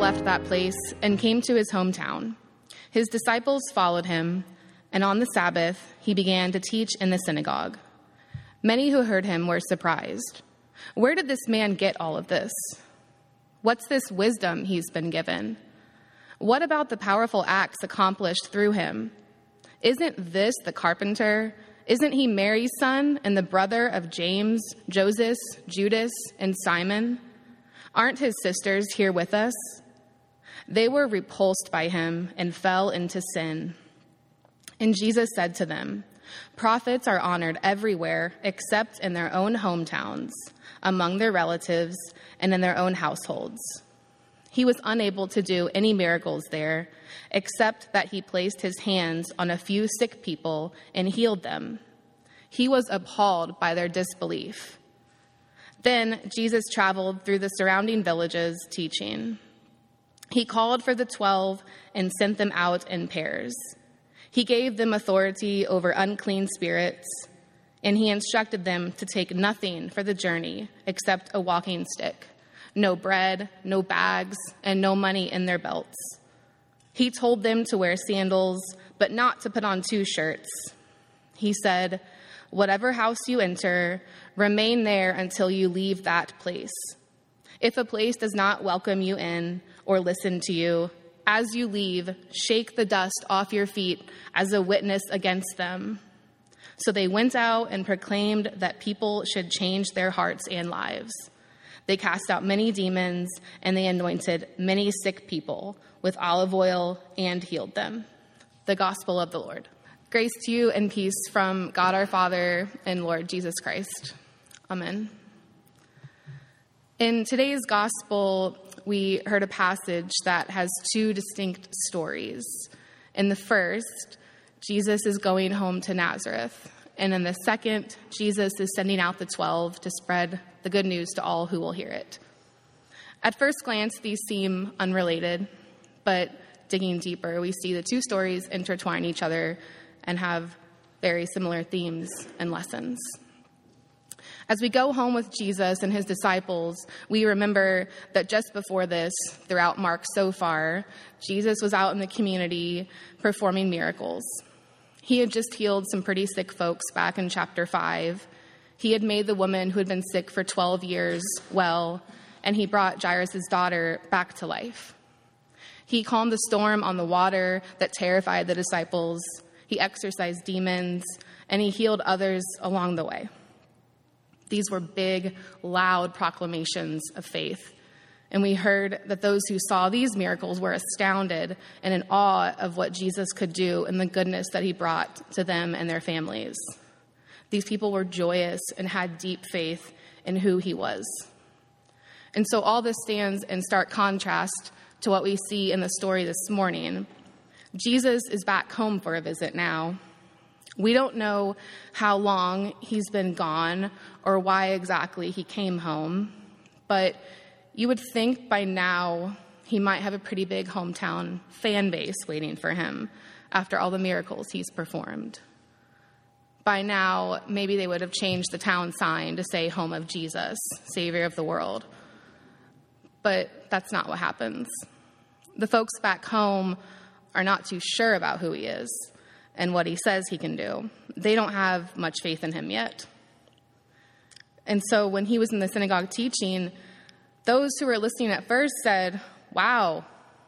left that place and came to his hometown. His disciples followed him, and on the Sabbath he began to teach in the synagogue. Many who heard him were surprised. Where did this man get all of this? What's this wisdom he's been given? What about the powerful acts accomplished through him? Isn't this the carpenter? Isn't he Mary's son and the brother of James, Joseph, Judas, and Simon? Aren't his sisters here with us? They were repulsed by him and fell into sin. And Jesus said to them, Prophets are honored everywhere except in their own hometowns, among their relatives, and in their own households. He was unable to do any miracles there, except that he placed his hands on a few sick people and healed them. He was appalled by their disbelief. Then Jesus traveled through the surrounding villages teaching. He called for the twelve and sent them out in pairs. He gave them authority over unclean spirits, and he instructed them to take nothing for the journey except a walking stick no bread, no bags, and no money in their belts. He told them to wear sandals, but not to put on two shirts. He said, Whatever house you enter, remain there until you leave that place. If a place does not welcome you in or listen to you, as you leave, shake the dust off your feet as a witness against them. So they went out and proclaimed that people should change their hearts and lives. They cast out many demons, and they anointed many sick people with olive oil and healed them. The Gospel of the Lord. Grace to you and peace from God our Father and Lord Jesus Christ. Amen. In today's Gospel, we heard a passage that has two distinct stories. In the first, Jesus is going home to Nazareth. And in the second, Jesus is sending out the 12 to spread the good news to all who will hear it. At first glance, these seem unrelated, but digging deeper, we see the two stories intertwine each other and have very similar themes and lessons. As we go home with Jesus and his disciples, we remember that just before this, throughout Mark so far, Jesus was out in the community performing miracles. He had just healed some pretty sick folks back in chapter 5. He had made the woman who had been sick for 12 years well, and he brought Jairus' daughter back to life. He calmed the storm on the water that terrified the disciples he exorcised demons, and he healed others along the way. These were big, loud proclamations of faith. And we heard that those who saw these miracles were astounded and in awe of what Jesus could do and the goodness that he brought to them and their families. These people were joyous and had deep faith in who he was. And so all this stands in stark contrast to what we see in the story this morning Jesus is back home for a visit now. We don't know how long he's been gone or why exactly he came home, but you would think by now he might have a pretty big hometown fan base waiting for him after all the miracles he's performed. By now, maybe they would have changed the town sign to say Home of Jesus, Savior of the World. But that's not what happens. The folks back home are not too sure about who he is and what he says he can do. They don't have much faith in him yet. And so when he was in the synagogue teaching, those who were listening at first said, Wow,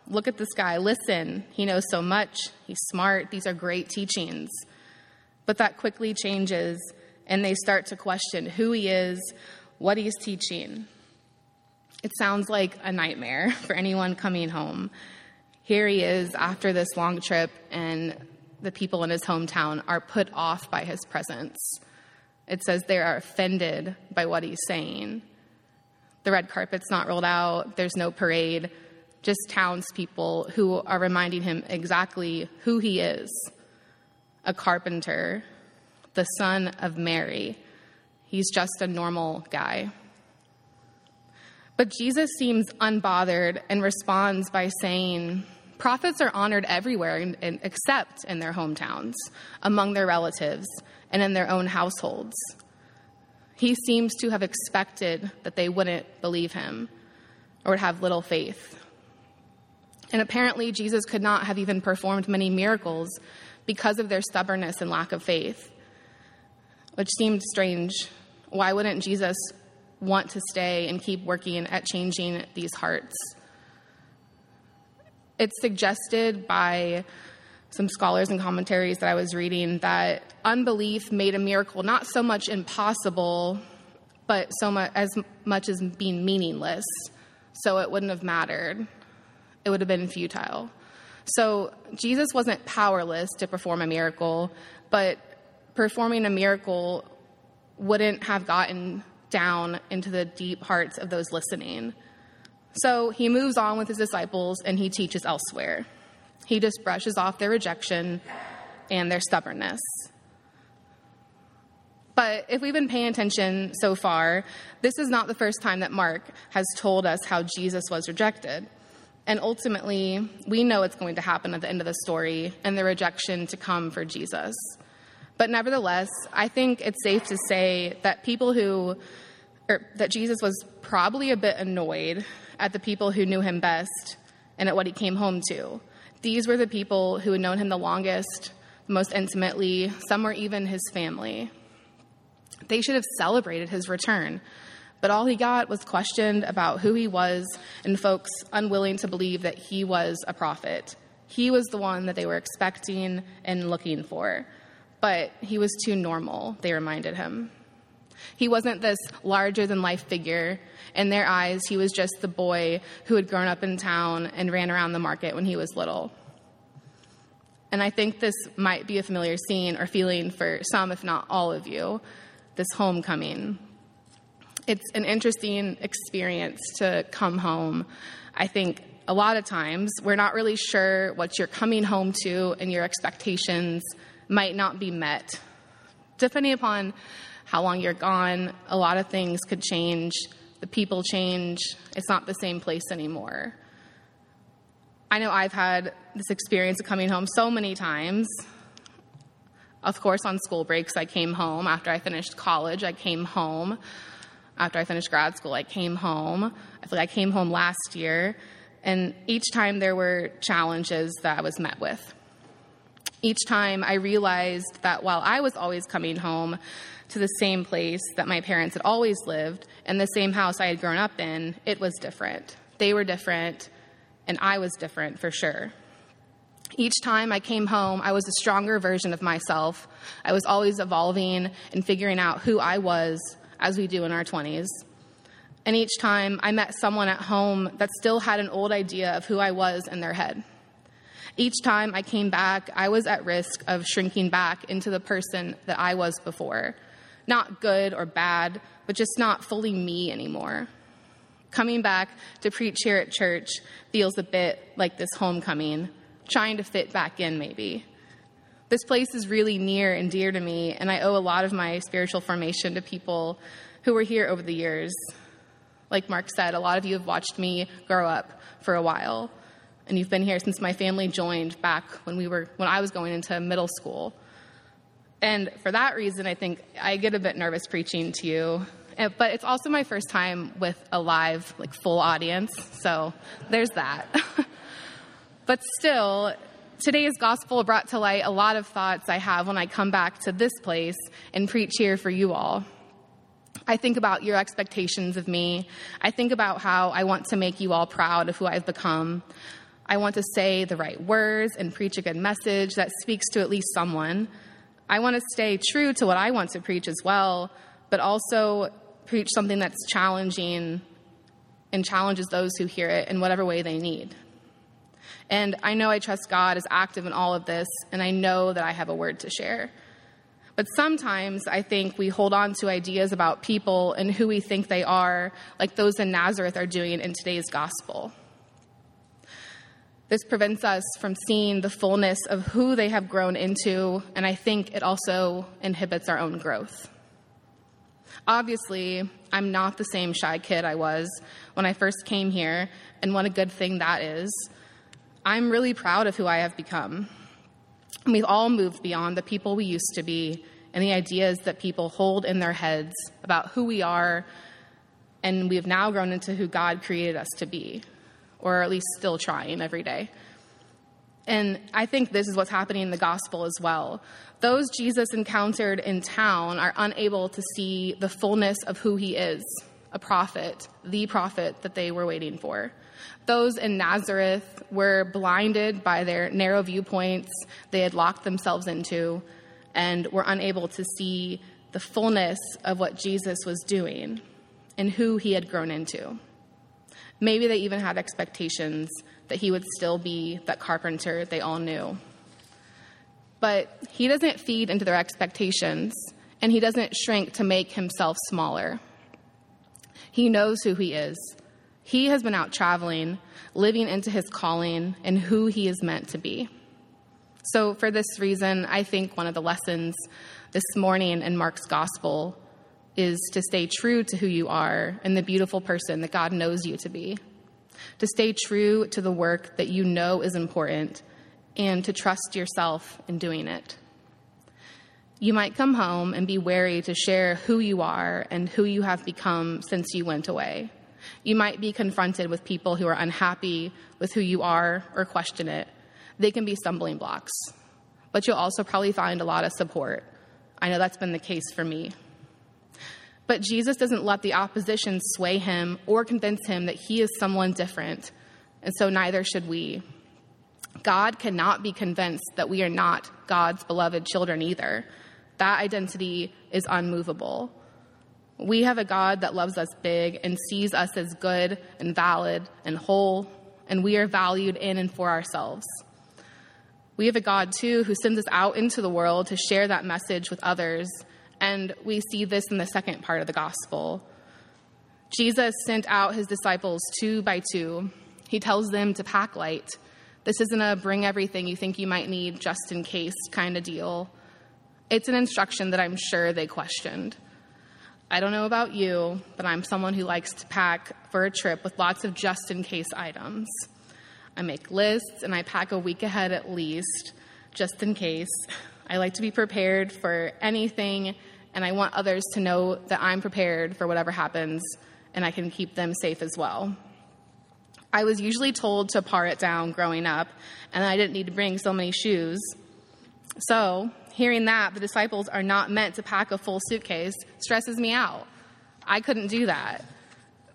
look at this guy. Listen, he knows so much. He's smart. These are great teachings. But that quickly changes, and they start to question who he is, what he's teaching. It sounds like a nightmare for anyone coming home. Here he is after this long trip, and the people in his hometown are put off by his presence. It says they are offended by what he's saying. The red carpet's not rolled out, there's no parade, just townspeople who are reminding him exactly who he is a carpenter, the son of Mary. He's just a normal guy. But Jesus seems unbothered and responds by saying, Prophets are honored everywhere in, in, except in their hometowns, among their relatives, and in their own households. He seems to have expected that they wouldn't believe him or would have little faith. And apparently, Jesus could not have even performed many miracles because of their stubbornness and lack of faith, which seemed strange. Why wouldn't Jesus want to stay and keep working at changing these hearts? It's suggested by some scholars and commentaries that I was reading that unbelief made a miracle not so much impossible, but so much as much as being meaningless. So it wouldn't have mattered. It would have been futile. So Jesus wasn't powerless to perform a miracle, but performing a miracle wouldn't have gotten down into the deep hearts of those listening. So he moves on with his disciples and he teaches elsewhere. He just brushes off their rejection and their stubbornness. But if we've been paying attention so far, this is not the first time that Mark has told us how Jesus was rejected. And ultimately, we know it's going to happen at the end of the story and the rejection to come for Jesus. But nevertheless, I think it's safe to say that people who, or that Jesus was probably a bit annoyed at the people who knew him best and at what he came home to. These were the people who had known him the longest, most intimately, some were even his family. They should have celebrated his return, but all he got was questioned about who he was and folks unwilling to believe that he was a prophet. He was the one that they were expecting and looking for, but he was too normal, they reminded him. He wasn't this larger than life figure. In their eyes, he was just the boy who had grown up in town and ran around the market when he was little. And I think this might be a familiar scene or feeling for some, if not all of you, this homecoming. It's an interesting experience to come home. I think a lot of times we're not really sure what you're coming home to, and your expectations might not be met. Depending upon how long you're gone, a lot of things could change. The people change. It's not the same place anymore. I know I've had this experience of coming home so many times. Of course, on school breaks, I came home. After I finished college, I came home. After I finished grad school, I came home. I feel like I came home last year. And each time there were challenges that I was met with. Each time I realized that while I was always coming home, to the same place that my parents had always lived and the same house I had grown up in, it was different. They were different, and I was different for sure. Each time I came home, I was a stronger version of myself. I was always evolving and figuring out who I was, as we do in our 20s. And each time I met someone at home that still had an old idea of who I was in their head. Each time I came back, I was at risk of shrinking back into the person that I was before, not good or bad, but just not fully me anymore. Coming back to preach here at church feels a bit like this homecoming, trying to fit back in, maybe. This place is really near and dear to me, and I owe a lot of my spiritual formation to people who were here over the years. Like Mark said, a lot of you have watched me grow up for a while, and you've been here since my family joined back when we were when I was going into middle school. And for that reason, I think I get a bit nervous preaching to you. Eh, but it's also my first time with a live, like full audience. So there's that. but still, today's gospel brought to light a lot of thoughts I have when I come back to this place and preach here for you all. I think about your expectations of me. I think about how I want to make you all proud of who I've become. I want to say the right words and preach a good message that speaks to at least someone. I want to stay true to what I want to preach as well, but also preach something that's challenging and challenges those who hear it in whatever way they need. And I know I trust God is active in all of this, and I know that I have a word to share. But sometimes I think we hold on to ideas about people and who we think they are, like those in Nazareth are doing in today's gospel. This prevents us from seeing the fullness of who they have grown into, and I think it also inhibits our own growth. Obviously, I'm not the same shy kid I was when I first came here, and what a good thing that is. I'm really proud of who I have become. We've all moved beyond the people we used to be and the ideas that people hold in their heads about who we are, and we have now grown into who God created us to be. Or at least still trying every day. And I think this is what's happening in the gospel as well. Those Jesus encountered in town are unable to see the fullness of who he is a prophet, the prophet that they were waiting for. Those in Nazareth were blinded by their narrow viewpoints they had locked themselves into and were unable to see the fullness of what Jesus was doing and who he had grown into. Maybe they even had expectations that he would still be that carpenter they all knew. But he doesn't feed into their expectations, and he doesn't shrink to make himself smaller. He knows who he is. He has been out traveling, living into his calling and who he is meant to be. So, for this reason, I think one of the lessons this morning in Mark's gospel is to stay true to who you are and the beautiful person that God knows you to be. To stay true to the work that you know is important and to trust yourself in doing it. You might come home and be wary to share who you are and who you have become since you went away. You might be confronted with people who are unhappy with who you are or question it. They can be stumbling blocks, but you'll also probably find a lot of support. I know that's been the case for me. But Jesus doesn't let the opposition sway him or convince him that he is someone different, and so neither should we. God cannot be convinced that we are not God's beloved children either. That identity is unmovable. We have a God that loves us big and sees us as good and valid and whole, and we are valued in and for ourselves. We have a God, too, who sends us out into the world to share that message with others, and we see this in the second part of the gospel. Jesus sent out his disciples two by two. He tells them to pack light. This isn't a bring everything you think you might need just in case kind of deal. It's an instruction that I'm sure they questioned. I don't know about you, but I'm someone who likes to pack for a trip with lots of just in case items. I make lists and I pack a week ahead at least, just in case. I like to be prepared for anything, and I want others to know that I'm prepared for whatever happens and I can keep them safe as well. I was usually told to par it down growing up, and I didn't need to bring so many shoes. So, hearing that the disciples are not meant to pack a full suitcase stresses me out. I couldn't do that.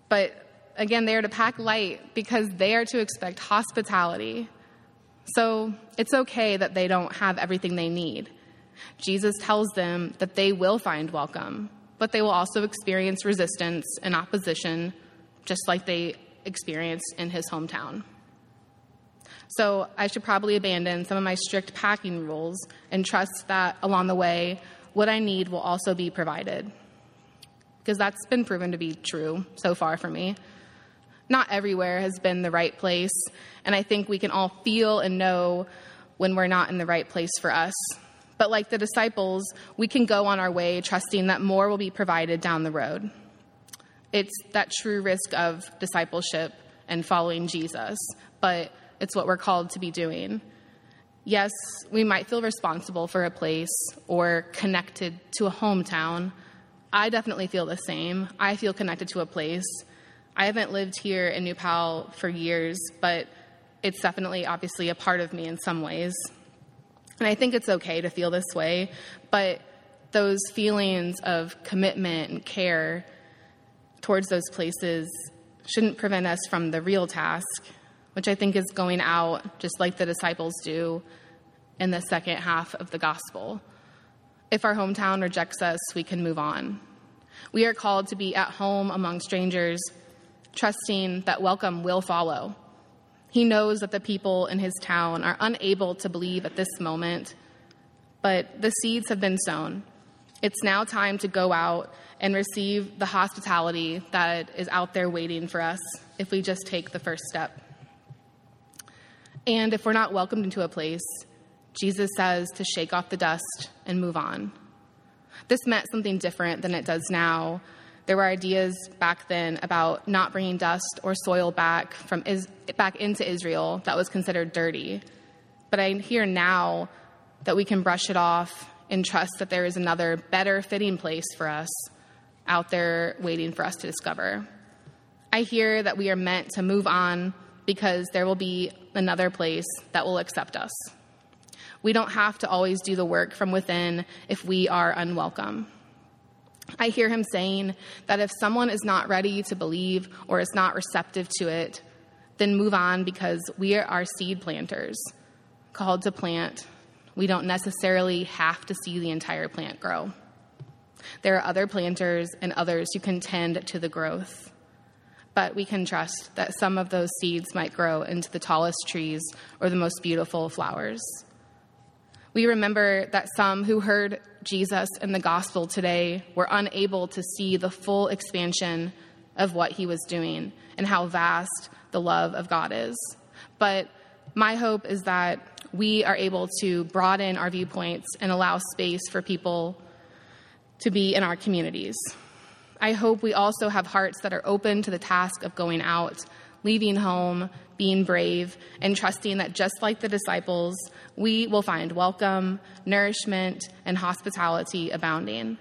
But again, they are to pack light because they are to expect hospitality. So it's okay that they don't have everything they need. Jesus tells them that they will find welcome, but they will also experience resistance and opposition, just like they experienced in his hometown. So I should probably abandon some of my strict packing rules and trust that along the way, what I need will also be provided. Because that's been proven to be true so far for me. Not everywhere has been the right place, and I think we can all feel and know when we're not in the right place for us. But like the disciples, we can go on our way trusting that more will be provided down the road. It's that true risk of discipleship and following Jesus, but it's what we're called to be doing. Yes, we might feel responsible for a place or connected to a hometown. I definitely feel the same. I feel connected to a place. I haven't lived here in New Paltz for years, but it's definitely obviously a part of me in some ways. And I think it's okay to feel this way, but those feelings of commitment and care towards those places shouldn't prevent us from the real task which I think is going out just like the disciples do in the second half of the gospel. If our hometown rejects us, we can move on. We are called to be at home among strangers, trusting that welcome will follow. He knows that the people in his town are unable to believe at this moment, but the seeds have been sown. It's now time to go out and receive the hospitality that is out there waiting for us if we just take the first step. And if we're not welcomed into a place, Jesus says to shake off the dust and move on. This meant something different than it does now. There were ideas back then about not bringing dust or soil back from is, back into Israel that was considered dirty. But I hear now that we can brush it off and trust that there is another better fitting place for us out there waiting for us to discover. I hear that we are meant to move on because there will be another place that will accept us. We don't have to always do the work from within if we are unwelcome. I hear him saying that if someone is not ready to believe or is not receptive to it, then move on because we are seed planters called to plant. We don't necessarily have to see the entire plant grow. There are other planters and others who can tend to the growth. But we can trust that some of those seeds might grow into the tallest trees or the most beautiful flowers. We remember that some who heard Jesus in the gospel today were unable to see the full expansion of what he was doing and how vast the love of God is. But my hope is that we are able to broaden our viewpoints and allow space for people to be in our communities. I hope we also have hearts that are open to the task of going out, leaving home, being brave, and trusting that just like the disciples, we will find welcome, nourishment, and hospitality abounding.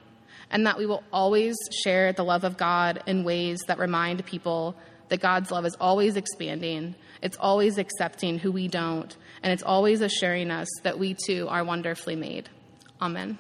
And that we will always share the love of God in ways that remind people that God's love is always expanding, it's always accepting who we don't, and it's always assuring us that we too are wonderfully made. Amen.